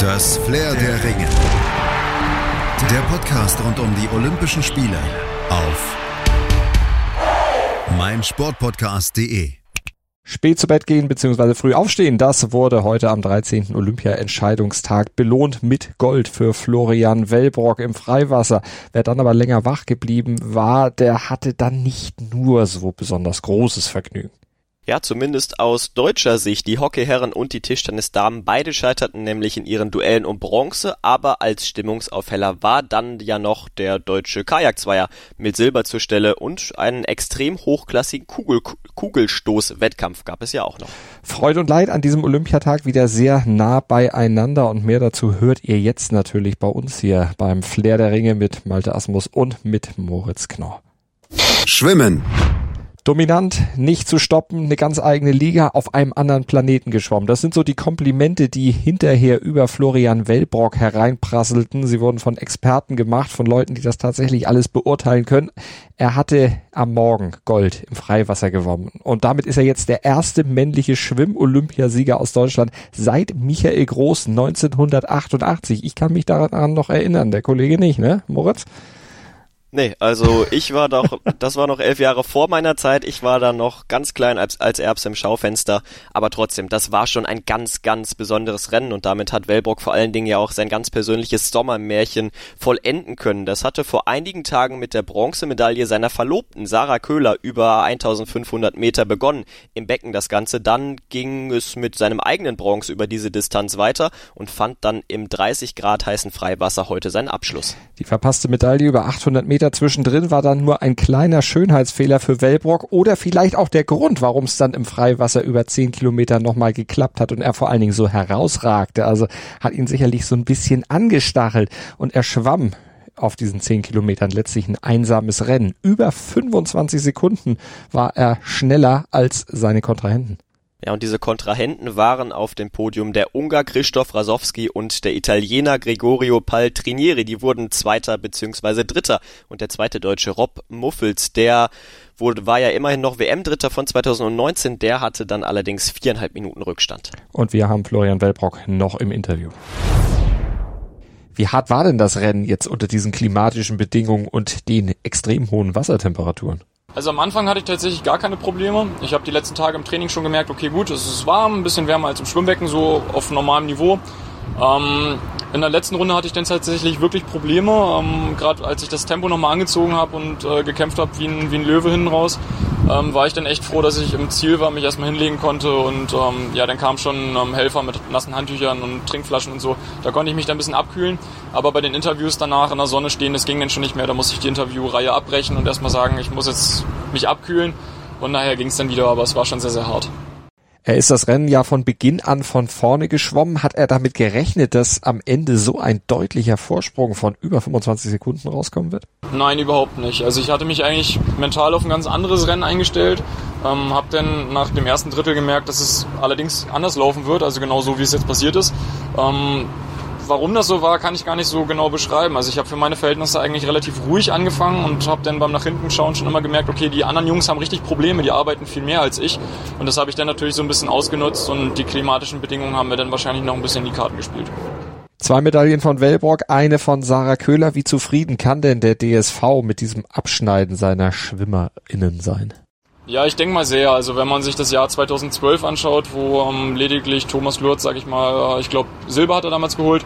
Das Flair der Ringe. Der Podcast rund um die Olympischen Spiele auf meinsportpodcast.de. Spät zu Bett gehen bzw. früh aufstehen, das wurde heute am 13. Olympia-Entscheidungstag belohnt mit Gold für Florian Wellbrock im Freiwasser. Wer dann aber länger wach geblieben war, der hatte dann nicht nur so besonders großes Vergnügen. Ja, zumindest aus deutscher Sicht. Die Hockeyherren und die Tischtennisdamen, beide scheiterten nämlich in ihren Duellen um Bronze, aber als Stimmungsaufheller war dann ja noch der deutsche Kajakzweier mit Silber zur Stelle und einen extrem hochklassigen Kugel Kugelstoß-Wettkampf gab es ja auch noch. Freude und Leid an diesem Olympiatag wieder sehr nah beieinander und mehr dazu hört ihr jetzt natürlich bei uns hier beim Flair der Ringe mit Malte Asmus und mit Moritz Knorr. Schwimmen. Dominant, nicht zu stoppen, eine ganz eigene Liga auf einem anderen Planeten geschwommen. Das sind so die Komplimente, die hinterher über Florian Wellbrock hereinprasselten. Sie wurden von Experten gemacht, von Leuten, die das tatsächlich alles beurteilen können. Er hatte am Morgen Gold im Freiwasser gewonnen. Und damit ist er jetzt der erste männliche Schwimm-Olympiasieger aus Deutschland seit Michael Groß 1988. Ich kann mich daran noch erinnern, der Kollege nicht, ne, Moritz? Nee, also ich war doch, das war noch elf Jahre vor meiner Zeit. Ich war da noch ganz klein als, als Erbs im Schaufenster. Aber trotzdem, das war schon ein ganz, ganz besonderes Rennen und damit hat Wellbrock vor allen Dingen ja auch sein ganz persönliches Sommermärchen vollenden können. Das hatte vor einigen Tagen mit der Bronzemedaille seiner Verlobten Sarah Köhler über 1500 Meter begonnen. Im Becken das Ganze. Dann ging es mit seinem eigenen Bronze über diese Distanz weiter und fand dann im 30 Grad heißen Freiwasser heute seinen Abschluss. Die verpasste Medaille über 800 Meter Meter zwischendrin war dann nur ein kleiner Schönheitsfehler für Wellbrock oder vielleicht auch der Grund, warum es dann im Freiwasser über 10 Kilometer nochmal geklappt hat und er vor allen Dingen so herausragte. Also hat ihn sicherlich so ein bisschen angestachelt und er schwamm auf diesen 10 Kilometern letztlich ein einsames Rennen. Über 25 Sekunden war er schneller als seine Kontrahenten. Ja, und diese Kontrahenten waren auf dem Podium der Ungar Christoph Rasowski und der Italiener Gregorio Paltrinieri. Die wurden Zweiter bzw. Dritter. Und der zweite Deutsche Rob Muffels, der wurde, war ja immerhin noch WM-Dritter von 2019. Der hatte dann allerdings viereinhalb Minuten Rückstand. Und wir haben Florian Wellbrock noch im Interview. Wie hart war denn das Rennen jetzt unter diesen klimatischen Bedingungen und den extrem hohen Wassertemperaturen? Also am Anfang hatte ich tatsächlich gar keine Probleme. Ich habe die letzten Tage im Training schon gemerkt, okay gut, es ist warm, ein bisschen wärmer als im Schwimmbecken, so auf normalem Niveau. Ähm, in der letzten Runde hatte ich dann tatsächlich wirklich Probleme, ähm, gerade als ich das Tempo nochmal angezogen habe und äh, gekämpft habe wie ein, wie ein Löwe hinten raus, ähm, war ich dann echt froh, dass ich im Ziel war, mich erstmal hinlegen konnte und ähm, ja, dann kamen schon ähm, Helfer mit nassen Handtüchern und Trinkflaschen und so. Da konnte ich mich dann ein bisschen abkühlen, aber bei den Interviews danach in der Sonne stehen, das ging dann schon nicht mehr. Da musste ich die Interviewreihe abbrechen und erstmal sagen, ich muss jetzt mich abkühlen und nachher ging es dann wieder, aber es war schon sehr, sehr hart. Er ist das Rennen ja von Beginn an von vorne geschwommen. Hat er damit gerechnet, dass am Ende so ein deutlicher Vorsprung von über 25 Sekunden rauskommen wird? Nein, überhaupt nicht. Also ich hatte mich eigentlich mental auf ein ganz anderes Rennen eingestellt. Ähm, hab dann nach dem ersten Drittel gemerkt, dass es allerdings anders laufen wird, also genau so wie es jetzt passiert ist. Ähm, warum das so war, kann ich gar nicht so genau beschreiben. Also ich habe für meine Verhältnisse eigentlich relativ ruhig angefangen und habe dann beim nach hinten schauen schon immer gemerkt, okay, die anderen Jungs haben richtig Probleme, die arbeiten viel mehr als ich. Und das habe ich dann natürlich so ein bisschen ausgenutzt und die klimatischen Bedingungen haben mir dann wahrscheinlich noch ein bisschen in die Karten gespielt. Zwei Medaillen von Wellbrock, eine von Sarah Köhler. Wie zufrieden kann denn der DSV mit diesem Abschneiden seiner SchwimmerInnen sein? Ja, ich denke mal sehr. Also wenn man sich das Jahr 2012 anschaut, wo ähm, lediglich Thomas Lurz, sag ich mal, äh, ich glaube Silber hat er damals geholt,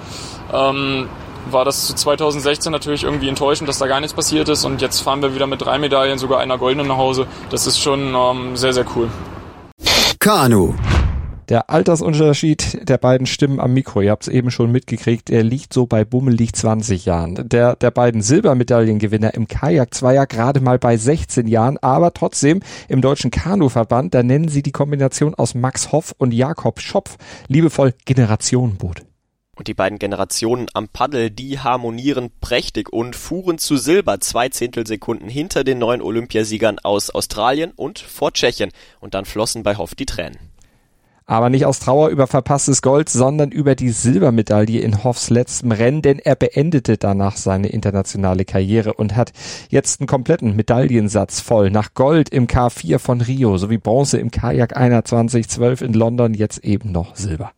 ähm, war das zu 2016 natürlich irgendwie enttäuschend, dass da gar nichts passiert ist. Und jetzt fahren wir wieder mit drei Medaillen, sogar einer goldenen nach Hause. Das ist schon ähm, sehr, sehr cool. Kanu. Der Altersunterschied der beiden Stimmen am Mikro, ihr habt es eben schon mitgekriegt, er liegt so bei bummelig 20 Jahren. Der der beiden Silbermedaillengewinner im Kajak Zweier gerade mal bei 16 Jahren, aber trotzdem im deutschen Kanuverband, da nennen sie die Kombination aus Max Hoff und Jakob Schopf liebevoll Generationenboot. Und die beiden Generationen am Paddel, die harmonieren prächtig und fuhren zu Silber zwei Zehntelsekunden hinter den neuen Olympiasiegern aus Australien und vor Tschechien. Und dann flossen bei Hoff die Tränen aber nicht aus Trauer über verpasstes Gold, sondern über die Silbermedaille in Hoffs letztem Rennen, denn er beendete danach seine internationale Karriere und hat jetzt einen kompletten Medaillensatz voll. Nach Gold im K4 von Rio sowie Bronze im Kajak 21, 12 in London, jetzt eben noch Silber.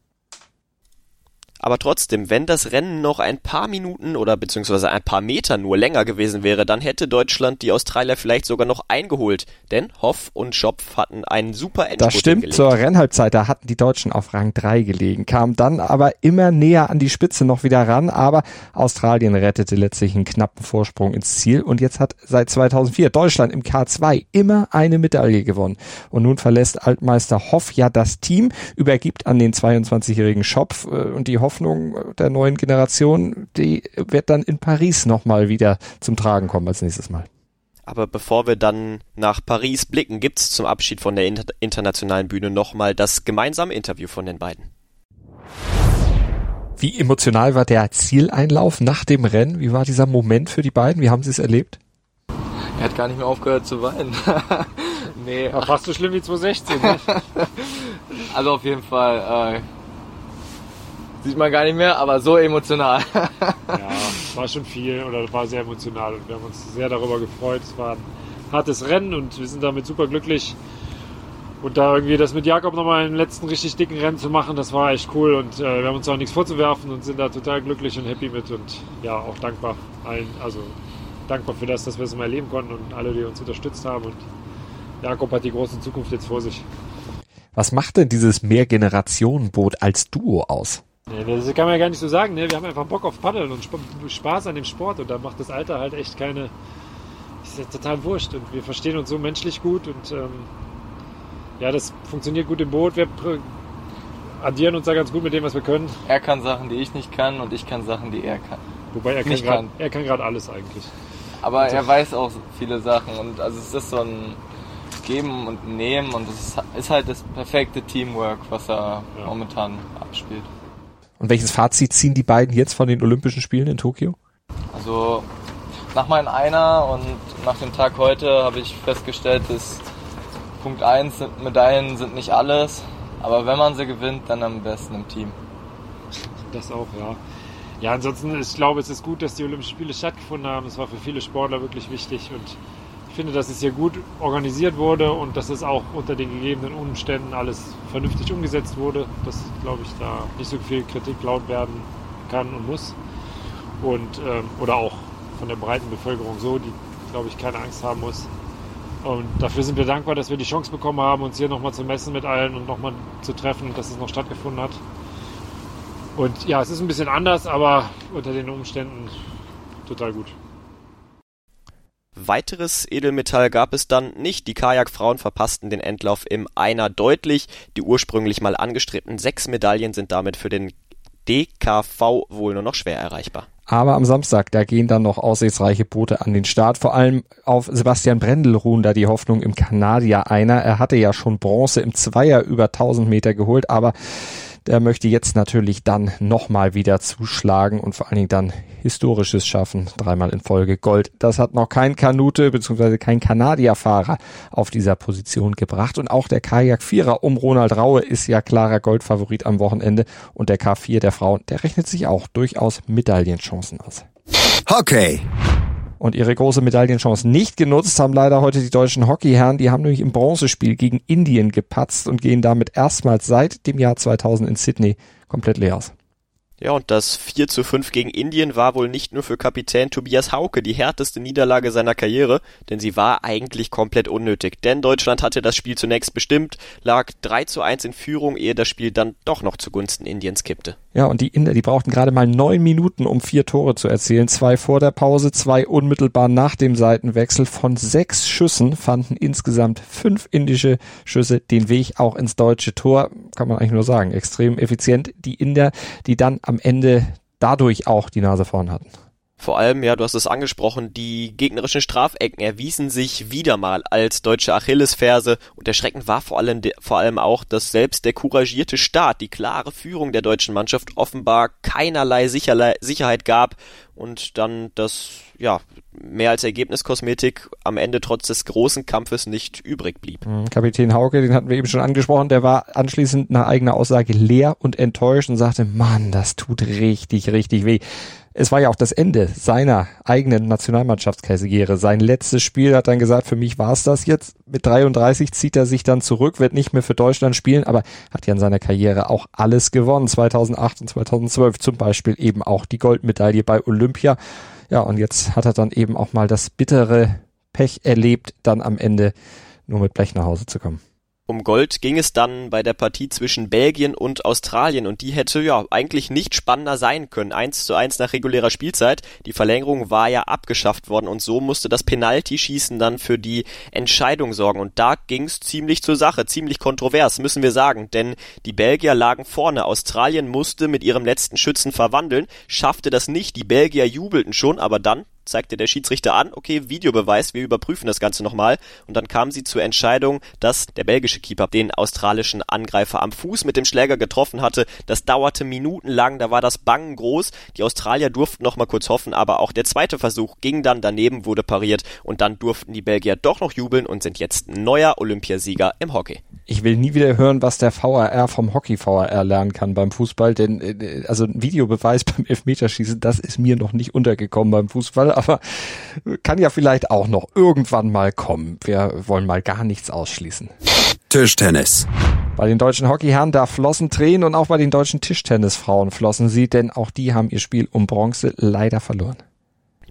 Aber trotzdem, wenn das Rennen noch ein paar Minuten oder beziehungsweise ein paar Meter nur länger gewesen wäre, dann hätte Deutschland die Australier vielleicht sogar noch eingeholt. Denn Hoff und Schopf hatten einen super Endspurt Das stimmt, gelegt. zur Rennhalbzeit, da hatten die Deutschen auf Rang 3 gelegen, kamen dann aber immer näher an die Spitze noch wieder ran, aber Australien rettete letztlich einen knappen Vorsprung ins Ziel und jetzt hat seit 2004 Deutschland im K2 immer eine Medaille gewonnen. Und nun verlässt Altmeister Hoff ja das Team, übergibt an den 22-jährigen Schopf äh, und die Hoffnung der neuen Generation, die wird dann in Paris nochmal wieder zum Tragen kommen als nächstes Mal. Aber bevor wir dann nach Paris blicken, gibt's zum Abschied von der inter internationalen Bühne nochmal das gemeinsame Interview von den beiden. Wie emotional war der Zieleinlauf nach dem Rennen? Wie war dieser Moment für die beiden? Wie haben sie es erlebt? Er hat gar nicht mehr aufgehört zu weinen. nee, War fast so schlimm wie 2016. Ne? also auf jeden Fall äh, sieht man gar nicht mehr, aber so emotional. ja, war schon viel oder war sehr emotional und wir haben uns sehr darüber gefreut. Es war ein hartes Rennen und wir sind damit super glücklich. Und da irgendwie das mit Jakob nochmal im letzten richtig dicken Rennen zu machen, das war echt cool und äh, wir haben uns auch nichts vorzuwerfen und sind da total glücklich und happy mit und ja, auch dankbar allen, also dankbar für das, dass wir es mal erleben konnten und alle, die uns unterstützt haben und Jakob hat die große Zukunft jetzt vor sich. Was macht denn dieses Mehrgenerationenboot als Duo aus? Das kann man ja gar nicht so sagen. Ne? Wir haben einfach Bock auf Paddeln und Sp Spaß an dem Sport und da macht das Alter halt echt keine. Ist ja total wurscht und wir verstehen uns so menschlich gut und ähm, ja, das funktioniert gut im Boot. Wir addieren uns da ganz gut mit dem, was wir können. Er kann Sachen, die ich nicht kann und ich kann Sachen, die er kann. Wobei er kann grad, kann. er kann gerade alles eigentlich. Aber er weiß auch viele Sachen und also es ist so ein Geben und Nehmen und es ist- ist halt das perfekte Teamwork, was er Ja. momentan abspielt. Und welches Fazit ziehen die beiden jetzt von den Olympischen Spielen in Tokio? Also nach meinem Einer und nach dem Tag heute habe ich festgestellt, dass Punkt 1 sind Medaillen sind nicht alles, aber wenn man sie gewinnt, dann am besten im Team. Das auch, ja. Ja, ansonsten, ich glaube, es ist gut, dass die Olympischen Spiele stattgefunden haben. Es war für viele Sportler wirklich wichtig und finde, dass es hier gut organisiert wurde und dass es auch unter den gegebenen Umständen alles vernünftig umgesetzt wurde. Dass, glaube ich, da nicht so viel Kritik laut werden kann und muss. Und, ähm, oder auch von der breiten Bevölkerung so, die, glaube ich, keine Angst haben muss. Und dafür sind wir dankbar, dass wir die Chance bekommen haben, uns hier nochmal zu messen mit allen und nochmal zu treffen, dass es noch stattgefunden hat. Und ja, es ist ein bisschen anders, aber unter den Umständen total gut. Weiteres Edelmetall gab es dann nicht. Die Kajakfrauen verpassten den Endlauf im Einer deutlich. Die ursprünglich mal angestrebten sechs Medaillen sind damit für den DKV wohl nur noch schwer erreichbar. Aber am Samstag, da gehen dann noch aussichtsreiche Boote an den Start. Vor allem auf Sebastian Brendel ruhen da die Hoffnung im Kanadier einer. Er hatte ja schon Bronze im Zweier über 1000 Meter geholt, aber der möchte jetzt natürlich dann nochmal wieder zuschlagen und vor allen Dingen dann Historisches schaffen. Dreimal in Folge Gold. Das hat noch kein Kanute bzw. kein Kanadierfahrer auf dieser Position gebracht. Und auch der Kajak-Vierer um Ronald Raue ist ja klarer Goldfavorit am Wochenende. Und der K4 der Frauen, der rechnet sich auch durchaus Medaillenchancen aus. Hockey. Und ihre große Medaillenchance nicht genutzt haben leider heute die deutschen Hockeyherren. Die haben nämlich im Bronzespiel gegen Indien gepatzt und gehen damit erstmals seit dem Jahr 2000 in Sydney komplett leer aus. Ja, und das 4 zu 5 gegen Indien war wohl nicht nur für Kapitän Tobias Hauke die härteste Niederlage seiner Karriere, denn sie war eigentlich komplett unnötig. Denn Deutschland hatte das Spiel zunächst bestimmt, lag 3 zu 1 in Führung, ehe das Spiel dann doch noch zugunsten Indiens kippte. Ja, und die Inder, die brauchten gerade mal neun Minuten, um vier Tore zu erzielen. Zwei vor der Pause, zwei unmittelbar nach dem Seitenwechsel. Von sechs Schüssen fanden insgesamt fünf indische Schüsse den Weg auch ins deutsche Tor. Kann man eigentlich nur sagen. Extrem effizient. Die Inder, die dann am Ende dadurch auch die Nase vorn hatten. Vor allem, ja, du hast es angesprochen, die gegnerischen Strafecken erwiesen sich wieder mal als deutsche Achillesferse und erschreckend war vor allem, vor allem auch, dass selbst der couragierte Start, die klare Führung der deutschen Mannschaft offenbar keinerlei Sicherlei, Sicherheit gab und dann das, ja, mehr als Ergebniskosmetik am Ende trotz des großen Kampfes nicht übrig blieb. Kapitän Hauke, den hatten wir eben schon angesprochen, der war anschließend nach eigener Aussage leer und enttäuscht und sagte, Mann, das tut richtig, richtig weh. Es war ja auch das Ende seiner eigenen Nationalmannschaftskarriere. Sein letztes Spiel hat dann gesagt, für mich war es das jetzt. Mit 33 zieht er sich dann zurück, wird nicht mehr für Deutschland spielen, aber hat ja in seiner Karriere auch alles gewonnen. 2008 und 2012 zum Beispiel eben auch die Goldmedaille bei Olympia. Ja, und jetzt hat er dann eben auch mal das bittere Pech erlebt, dann am Ende nur mit Blech nach Hause zu kommen. Um Gold ging es dann bei der Partie zwischen Belgien und Australien und die hätte ja eigentlich nicht spannender sein können. Eins zu eins nach regulärer Spielzeit. Die Verlängerung war ja abgeschafft worden und so musste das Penaltyschießen dann für die Entscheidung sorgen. Und da ging es ziemlich zur Sache, ziemlich kontrovers, müssen wir sagen. Denn die Belgier lagen vorne. Australien musste mit ihrem letzten Schützen verwandeln, schaffte das nicht. Die Belgier jubelten schon, aber dann zeigte der Schiedsrichter an, okay, Videobeweis, wir überprüfen das Ganze nochmal. Und dann kam sie zur Entscheidung, dass der belgische Keeper den australischen Angreifer am Fuß mit dem Schläger getroffen hatte. Das dauerte minutenlang, da war das Bangen groß. Die Australier durften noch mal kurz hoffen, aber auch der zweite Versuch ging dann daneben, wurde pariert und dann durften die Belgier doch noch jubeln und sind jetzt neuer Olympiasieger im Hockey ich will nie wieder hören, was der VAR vom Hockey VAR lernen kann beim Fußball, denn äh, also ein Videobeweis beim Elfmeterschießen, das ist mir noch nicht untergekommen beim Fußball, aber kann ja vielleicht auch noch irgendwann mal kommen. Wir wollen mal gar nichts ausschließen. Tischtennis. Bei den deutschen Hockeyherren da flossen Tränen und auch bei den deutschen Tischtennisfrauen flossen sie, denn auch die haben ihr Spiel um Bronze leider verloren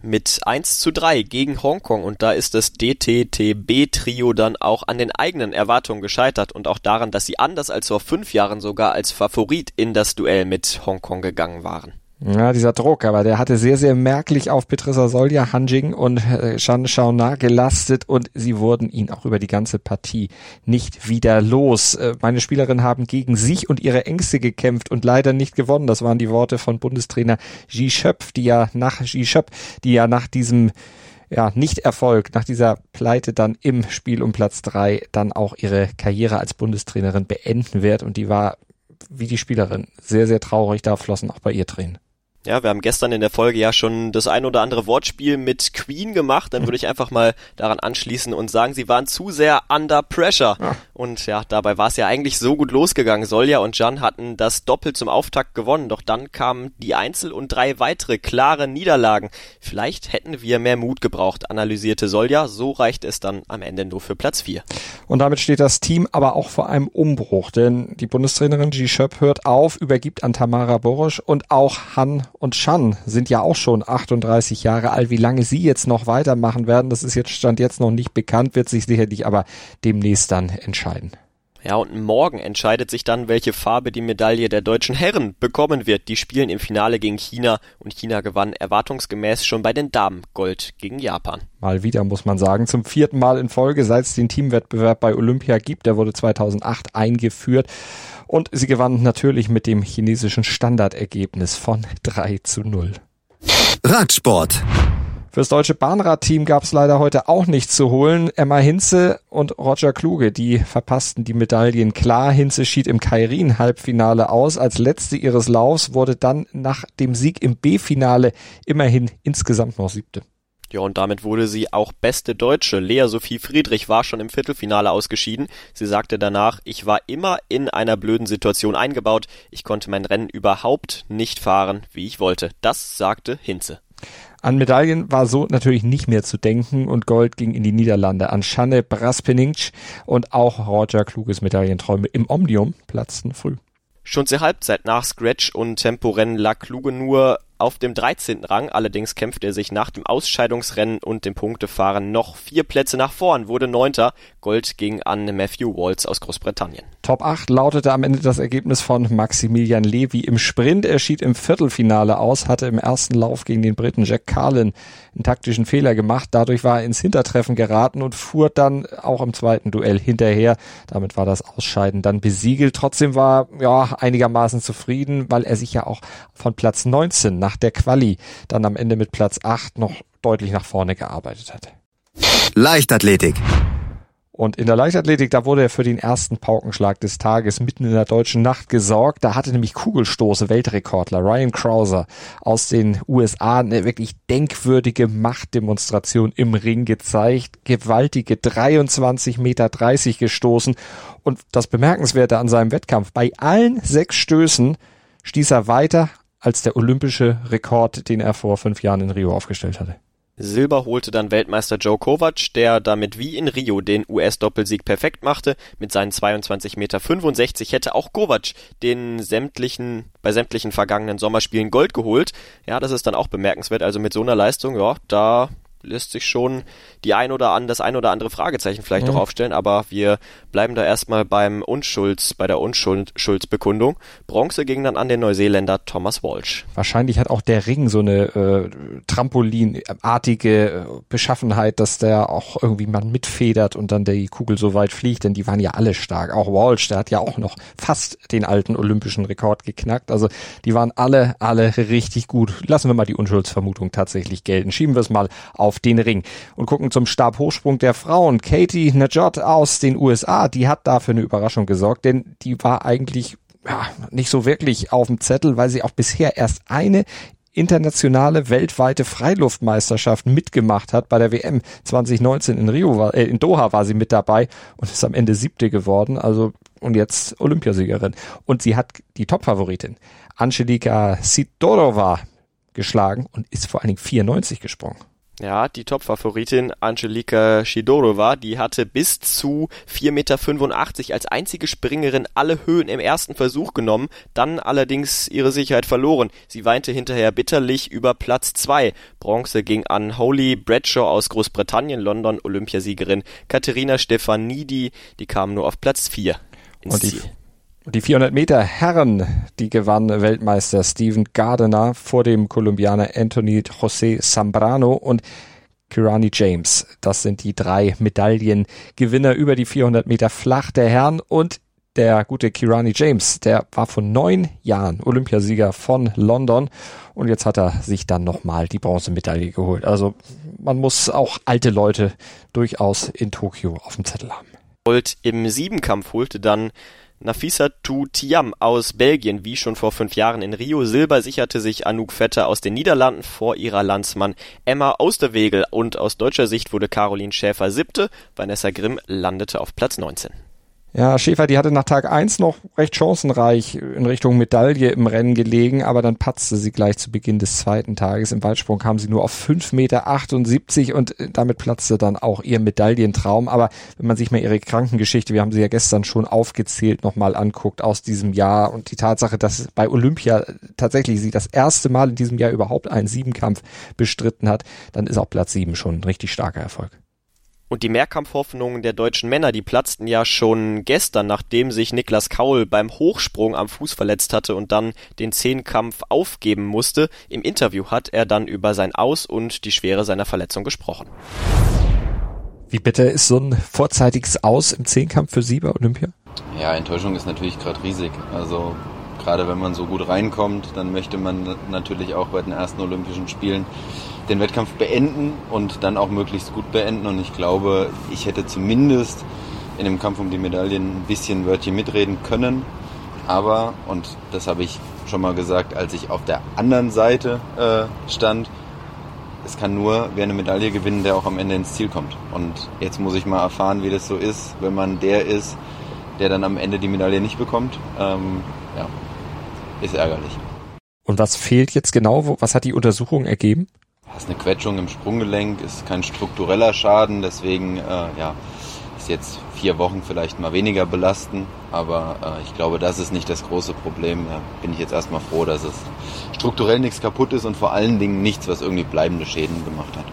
mit 1 zu 3 gegen Hongkong und da ist das DTTB-Trio dann auch an den eigenen Erwartungen gescheitert und auch daran, dass sie anders als vor fünf Jahren sogar als Favorit in das Duell mit Hongkong gegangen waren. Ja, dieser Druck, aber der hatte sehr, sehr merklich auf Petrissa Solja, Hanjing und äh, Shan Shaona gelastet und sie wurden ihn auch über die ganze Partie nicht wieder los. Äh, meine Spielerinnen haben gegen sich und ihre Ängste gekämpft und leider nicht gewonnen. Das waren die Worte von Bundestrainer Ji Schöpf, die ja nach Ji Schöpf, die ja nach diesem ja, Nicht-Erfolg, nach dieser Pleite dann im Spiel um Platz drei dann auch ihre Karriere als Bundestrainerin beenden wird und die war wie die Spielerin sehr, sehr traurig, da flossen auch bei ihr Tränen. Ja, wir haben gestern in der Folge ja schon das ein oder andere Wortspiel mit Queen gemacht. Dann würde ich einfach mal daran anschließen und sagen, sie waren zu sehr under pressure. Ja. Und ja, dabei war es ja eigentlich so gut losgegangen. Solja und Jan hatten das Doppel zum Auftakt gewonnen. Doch dann kamen die Einzel- und drei weitere klare Niederlagen. Vielleicht hätten wir mehr Mut gebraucht, analysierte Solja. So reicht es dann am Ende nur für Platz vier. Und damit steht das Team aber auch vor einem Umbruch. Denn die Bundestrainerin G. Schöpp hört auf, übergibt an Tamara Borosch und auch Han und Shan sind ja auch schon 38 Jahre alt. Wie lange sie jetzt noch weitermachen werden, das ist jetzt Stand jetzt noch nicht bekannt, wird sich sicherlich aber demnächst dann entscheiden. Ja, und morgen entscheidet sich dann, welche Farbe die Medaille der deutschen Herren bekommen wird. Die spielen im Finale gegen China und China gewann erwartungsgemäß schon bei den Damen Gold gegen Japan. Mal wieder muss man sagen, zum vierten Mal in Folge, seit es den Teamwettbewerb bei Olympia gibt. Der wurde 2008 eingeführt. Und sie gewann natürlich mit dem chinesischen Standardergebnis von 3 zu 0. Radsport. Fürs deutsche Bahnradteam gab es leider heute auch nichts zu holen. Emma Hinze und Roger Kluge, die verpassten die Medaillen klar. Hinze schied im Kairin-Halbfinale aus. Als letzte ihres Laufs wurde dann nach dem Sieg im B-Finale immerhin insgesamt noch siebte. Ja, und damit wurde sie auch beste Deutsche. Lea Sophie Friedrich war schon im Viertelfinale ausgeschieden. Sie sagte danach, ich war immer in einer blöden Situation eingebaut. Ich konnte mein Rennen überhaupt nicht fahren, wie ich wollte. Das sagte Hinze. An Medaillen war so natürlich nicht mehr zu denken und Gold ging in die Niederlande an Schanne Braspeninc und auch Roger Kluges Medaillenträume im Omnium platzten früh. Schon zur Halbzeit nach Scratch und Temporennen lag Kluge nur auf dem 13. Rang, allerdings kämpfte er sich nach dem Ausscheidungsrennen und dem Punktefahren noch vier Plätze nach vorn, wurde Neunter. Gold ging an Matthew Waltz aus Großbritannien. Top 8 lautete am Ende das Ergebnis von Maximilian Levy im Sprint. Er schied im Viertelfinale aus, hatte im ersten Lauf gegen den Briten Jack Carlin einen taktischen Fehler gemacht. Dadurch war er ins Hintertreffen geraten und fuhr dann auch im zweiten Duell hinterher. Damit war das Ausscheiden dann besiegelt. Trotzdem war ja einigermaßen zufrieden, weil er sich ja auch von Platz 19 nach der Quali dann am Ende mit Platz 8 noch deutlich nach vorne gearbeitet hat. Leichtathletik. Und in der Leichtathletik, da wurde er für den ersten Paukenschlag des Tages mitten in der deutschen Nacht gesorgt. Da hatte nämlich Kugelstoße Weltrekordler Ryan Krauser aus den USA eine wirklich denkwürdige Machtdemonstration im Ring gezeigt. Gewaltige 23,30 Meter gestoßen. Und das Bemerkenswerte an seinem Wettkampf, bei allen sechs Stößen stieß er weiter als der olympische Rekord, den er vor fünf Jahren in Rio aufgestellt hatte. Silber holte dann Weltmeister Joe Kovac, der damit wie in Rio den US-Doppelsieg perfekt machte. Mit seinen 22,65 Meter hätte auch Kovac den sämtlichen, bei sämtlichen vergangenen Sommerspielen Gold geholt. Ja, das ist dann auch bemerkenswert. Also mit so einer Leistung, ja, da lässt sich schon die ein oder an, das ein oder andere Fragezeichen vielleicht mhm. noch aufstellen, aber wir bleiben da erstmal beim Unschulds, bei der Unschuldsbekundung. Bronze ging dann an den Neuseeländer Thomas Walsh. Wahrscheinlich hat auch der Ring so eine äh, Trampolinartige äh, Beschaffenheit, dass der auch irgendwie man mitfedert und dann die Kugel so weit fliegt, denn die waren ja alle stark. Auch Walsh, der hat ja auch noch fast den alten olympischen Rekord geknackt. Also die waren alle, alle richtig gut. Lassen wir mal die Unschuldsvermutung tatsächlich gelten. Schieben wir es mal auf den Ring und gucken zum Stabhochsprung der Frauen. Katie Najot aus den USA, die hat dafür eine Überraschung gesorgt, denn die war eigentlich ja, nicht so wirklich auf dem Zettel, weil sie auch bisher erst eine internationale weltweite Freiluftmeisterschaft mitgemacht hat. Bei der WM 2019 in Rio war, äh, in Doha war sie mit dabei und ist am Ende siebte geworden. Also und jetzt Olympiasiegerin. Und sie hat die Topfavoritin Angelika Sidorova geschlagen und ist vor allen Dingen 94 gesprungen. Ja, die Top-Favoritin Angelika Shidorova, die hatte bis zu 4,85 Meter als einzige Springerin alle Höhen im ersten Versuch genommen, dann allerdings ihre Sicherheit verloren. Sie weinte hinterher bitterlich über Platz 2. Bronze ging an Holly Bradshaw aus Großbritannien, London Olympiasiegerin Katharina Stefanidi, die kam nur auf Platz 4 ins Und Ziel. Die 400 Meter Herren, die gewann Weltmeister Steven Gardiner vor dem Kolumbianer Anthony José Zambrano und Kirani James. Das sind die drei Medaillengewinner über die 400 Meter flach der Herren und der gute Kirani James, der war vor neun Jahren Olympiasieger von London und jetzt hat er sich dann nochmal die Bronzemedaille geholt. Also man muss auch alte Leute durchaus in Tokio auf dem Zettel haben. Gold im Siebenkampf holte dann Nafissatou Thiam aus Belgien, wie schon vor fünf Jahren in Rio. Silber sicherte sich Anouk Vetter aus den Niederlanden vor ihrer Landsmann Emma Osterwegel und aus deutscher Sicht wurde Caroline Schäfer siebte. Vanessa Grimm landete auf Platz 19. Ja, Schäfer, die hatte nach Tag eins noch recht chancenreich in Richtung Medaille im Rennen gelegen, aber dann patzte sie gleich zu Beginn des zweiten Tages. Im Weitsprung kam sie nur auf 5,78 Meter und äh, damit platzte dann auch ihr Medaillentraum. Aber wenn man sich mal ihre Krankengeschichte, wir haben sie ja gestern schon aufgezählt, nochmal anguckt aus diesem Jahr und die Tatsache, dass bei Olympia tatsächlich sie das erste Mal in diesem Jahr überhaupt einen Siebenkampf bestritten hat, dann ist auch Platz sieben schon ein richtig starker Erfolg. Und die Mehrkampfhoffnungen der deutschen Männer, die platzten ja schon gestern, nachdem sich Niklas Kaul beim Hochsprung am Fuß verletzt hatte und dann den Zehnkampf aufgeben musste. Im Interview hat er dann über sein Aus und die Schwere seiner Verletzung gesprochen. Wie bitte ist so ein vorzeitiges Aus im Zehnkampf für Sie bei Olympia? Ja, Enttäuschung ist natürlich gerade riesig. Also gerade wenn man so gut reinkommt, dann möchte man natürlich auch bei den ersten Olympischen Spielen den Wettkampf beenden und dann auch möglichst gut beenden. Und ich glaube, ich hätte zumindest in dem Kampf um die Medaillen ein bisschen Wörtchen mitreden können. Aber, und das habe ich schon mal gesagt, als ich auf der anderen Seite äh, stand, es kann nur wer eine Medaille gewinnen, der auch am Ende ins Ziel kommt. Und jetzt muss ich mal erfahren, wie das so ist, wenn man der ist, der dann am Ende die Medaille nicht bekommt. Ähm, ja, ist ärgerlich. Und was fehlt jetzt genau? Was hat die Untersuchung ergeben? Das ist eine Quetschung im Sprunggelenk, ist kein struktureller Schaden, deswegen äh, ja, ist jetzt vier Wochen vielleicht mal weniger belasten, aber äh, ich glaube, das ist nicht das große Problem. Da bin ich jetzt erstmal froh, dass es strukturell nichts kaputt ist und vor allen Dingen nichts, was irgendwie bleibende Schäden gemacht hat.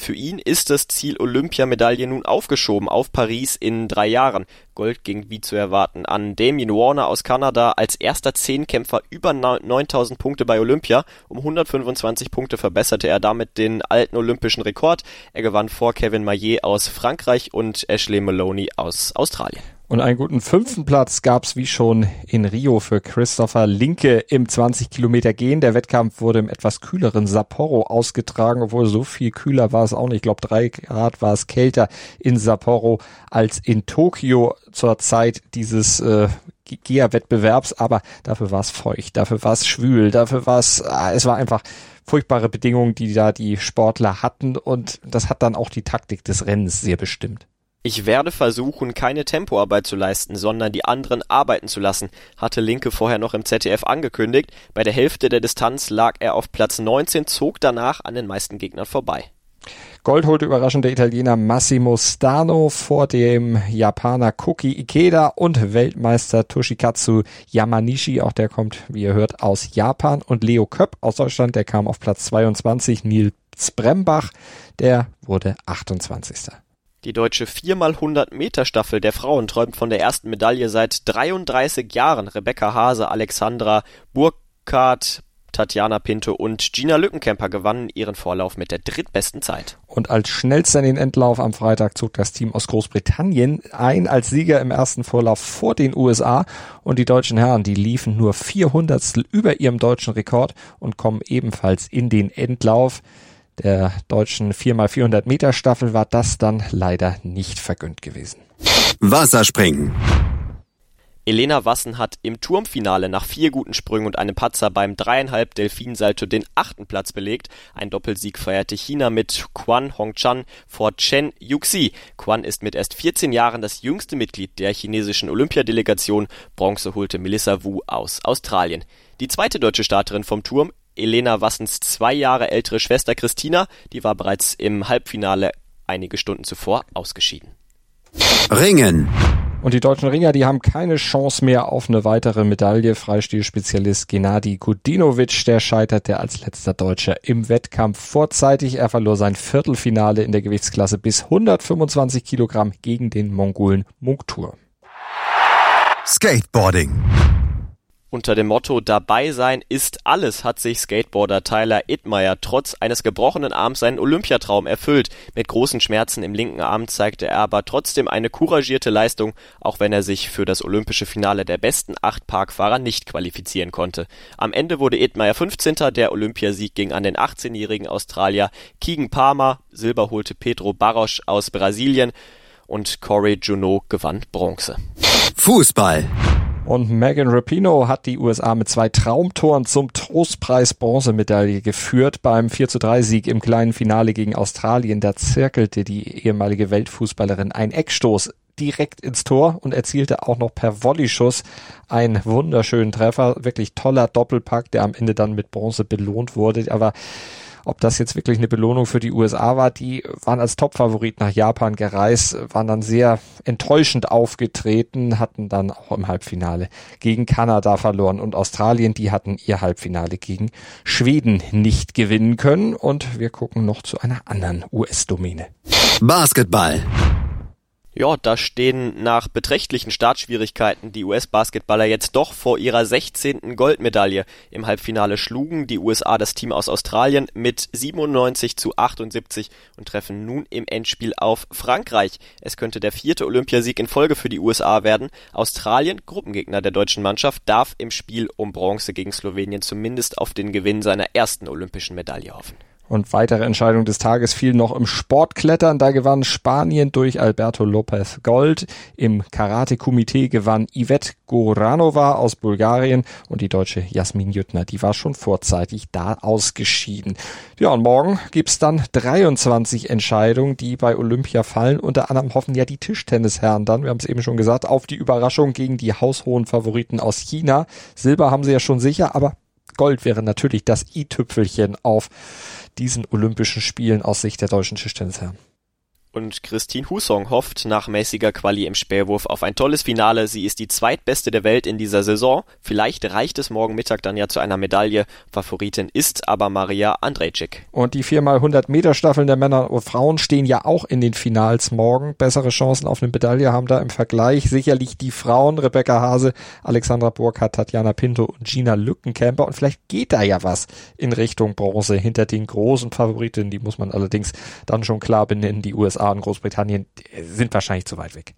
Für ihn ist das Ziel Olympiamedaille nun aufgeschoben auf Paris in drei Jahren. Gold ging wie zu erwarten an Damien Warner aus Kanada als erster Zehnkämpfer über 9000 Punkte bei Olympia. Um 125 Punkte verbesserte er damit den alten olympischen Rekord. Er gewann vor Kevin Maillet aus Frankreich und Ashley Maloney aus Australien. Und einen guten fünften Platz gab's wie schon in Rio für Christopher Linke im 20 Kilometer Gehen. Der Wettkampf wurde im etwas kühleren Sapporo ausgetragen, obwohl so viel kühler war es auch nicht. Ich glaube, drei Grad war es kälter in Sapporo als in Tokio zur Zeit dieses äh, GEA-Wettbewerbs, aber dafür war es feucht, dafür war es schwül, dafür war es, äh, es war einfach furchtbare Bedingungen, die da die Sportler hatten und das hat dann auch die Taktik des Rennens sehr bestimmt. Ich werde versuchen, keine Tempoarbeit zu leisten, sondern die anderen arbeiten zu lassen, hatte Linke vorher noch im ZDF angekündigt. Bei der Hälfte der Distanz lag er auf Platz 19, zog danach an den meisten Gegnern vorbei. Gold holte überraschend der Italiener Massimo Stano vor dem Japaner Koki Ikeda und Weltmeister Toshikatsu Yamanishi. Auch der kommt, wie ihr hört, aus Japan. Und Leo Köpp aus Deutschland, der kam auf Platz 22. Nils Brembach, der wurde 28. Die deutsche 4x100 Meter Staffel der Frauen träumt von der ersten Medaille seit 33 Jahren. Rebecca Hase, Alexandra Burkhardt, Tatjana Pinto und Gina Lückenkämper gewannen ihren Vorlauf mit der drittbesten Zeit. Und als schnellster in den Endlauf am Freitag zog das Team aus Großbritannien ein als Sieger im ersten Vorlauf vor den USA und die deutschen Herren, die liefen nur 400 über ihrem deutschen Rekord und kommen ebenfalls in den Endlauf der deutschen 4x400 Meter Staffel war das dann leider nicht vergönnt gewesen. Wasserspringen. Elena Wassen hat im Turmfinale nach vier guten Sprüngen und einem Patzer beim dreieinhalb Delfinsalto den achten Platz belegt. Ein Doppelsieg feierte China mit Quan Hongchan vor Chen Yuxi. Quan ist mit erst 14 Jahren das jüngste Mitglied der chinesischen Olympiadelegation. Bronze holte Melissa Wu aus Australien. Die zweite deutsche Starterin vom Turm Elena Wassens zwei Jahre ältere Schwester Christina, die war bereits im Halbfinale einige Stunden zuvor ausgeschieden. Ringen. Und die deutschen Ringer, die haben keine Chance mehr auf eine weitere Medaille. Freistilspezialist Gennady Kudinovic, der scheiterte als letzter Deutscher im Wettkampf vorzeitig. Er verlor sein Viertelfinale in der Gewichtsklasse bis 125 Kilogramm gegen den Mongolen Munktur. Skateboarding. Unter dem Motto Dabei sein ist alles hat sich Skateboarder Tyler Ittmeier trotz eines gebrochenen Arms seinen Olympiatraum erfüllt. Mit großen Schmerzen im linken Arm zeigte er aber trotzdem eine couragierte Leistung, auch wenn er sich für das olympische Finale der besten acht Parkfahrer nicht qualifizieren konnte. Am Ende wurde Ittmeier 15. Der Olympiasieg ging an den 18-jährigen Australier Keegan Palmer, Silber holte Pedro Barros aus Brasilien und Corey Junot gewann Bronze. Fußball. Und Megan Rapino hat die USA mit zwei Traumtoren zum Trostpreis Bronzemedaille geführt. Beim 4 zu 3 Sieg im kleinen Finale gegen Australien, da zirkelte die ehemalige Weltfußballerin ein Eckstoß direkt ins Tor und erzielte auch noch per Volleyschuss einen wunderschönen Treffer. Wirklich toller Doppelpack, der am Ende dann mit Bronze belohnt wurde. Aber ob das jetzt wirklich eine Belohnung für die USA war, die waren als Topfavorit nach Japan gereist, waren dann sehr enttäuschend aufgetreten, hatten dann auch im Halbfinale gegen Kanada verloren und Australien, die hatten ihr Halbfinale gegen Schweden nicht gewinnen können und wir gucken noch zu einer anderen US-Domäne. Basketball. Ja, da stehen nach beträchtlichen Startschwierigkeiten die US-Basketballer jetzt doch vor ihrer 16. Goldmedaille. Im Halbfinale schlugen die USA das Team aus Australien mit 97 zu 78 und treffen nun im Endspiel auf Frankreich. Es könnte der vierte Olympiasieg in Folge für die USA werden. Australien, Gruppengegner der deutschen Mannschaft, darf im Spiel um Bronze gegen Slowenien zumindest auf den Gewinn seiner ersten olympischen Medaille hoffen. Und weitere Entscheidung des Tages fiel noch im Sportklettern. Da gewann Spanien durch Alberto Lopez Gold. Im Karate-Komitee gewann Yvette Goranova aus Bulgarien und die deutsche Jasmin Jüttner, die war schon vorzeitig da ausgeschieden. Ja, und morgen gibt's dann 23 Entscheidungen, die bei Olympia fallen. Unter anderem hoffen ja die Tischtennisherren dann, wir haben es eben schon gesagt, auf die Überraschung gegen die haushohen Favoriten aus China. Silber haben sie ja schon sicher, aber Gold wäre natürlich das i-Tüpfelchen auf diesen Olympischen Spielen aus Sicht der deutschen Tischtennisherren. Und Christine Husong hofft nach mäßiger Quali im Spähwurf auf ein tolles Finale. Sie ist die zweitbeste der Welt in dieser Saison. Vielleicht reicht es morgen Mittag dann ja zu einer Medaille. Favoritin ist aber Maria Andrejczyk. Und die 4x100 Meter Staffeln der Männer und Frauen stehen ja auch in den Finals morgen. Bessere Chancen auf eine Medaille haben da im Vergleich sicherlich die Frauen. Rebecca Hase, Alexandra Burkhardt, Tatjana Pinto und Gina Lückenkämper. Und vielleicht geht da ja was in Richtung Bronze hinter den großen Favoritinnen. Die muss man allerdings dann schon klar benennen. Die USA USA und Großbritannien sind wahrscheinlich zu weit weg.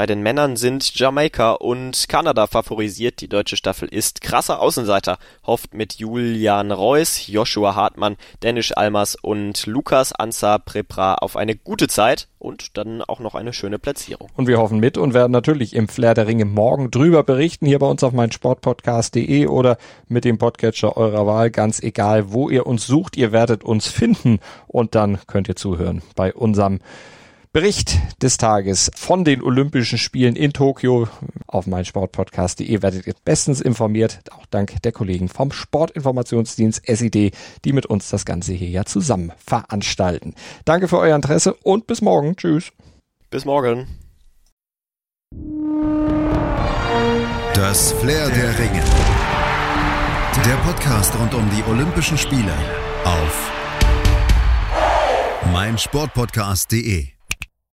Bei den Männern sind Jamaika und Kanada favorisiert. Die deutsche Staffel ist krasser Außenseiter, hofft mit Julian Reuss, Joshua Hartmann, Danish Almas und Lukas Ansa Prepra auf eine gute Zeit und dann auch noch eine schöne Platzierung. Und wir hoffen mit und werden natürlich im Flair der Ringe morgen drüber berichten, hier bei uns auf meinsportpodcast.de oder mit dem Podcatcher eurer Wahl, ganz egal, wo ihr uns sucht, ihr werdet uns finden und dann könnt ihr zuhören bei unserem Bericht des Tages von den Olympischen Spielen in Tokio auf meinsportpodcast.de werdet ihr bestens informiert, auch dank der Kollegen vom Sportinformationsdienst SID, die mit uns das Ganze hier ja zusammen veranstalten. Danke für euer Interesse und bis morgen. Tschüss. Bis morgen. Das Flair der Ringe. Der Podcast rund um die Olympischen Spiele auf meinsportpodcast.de.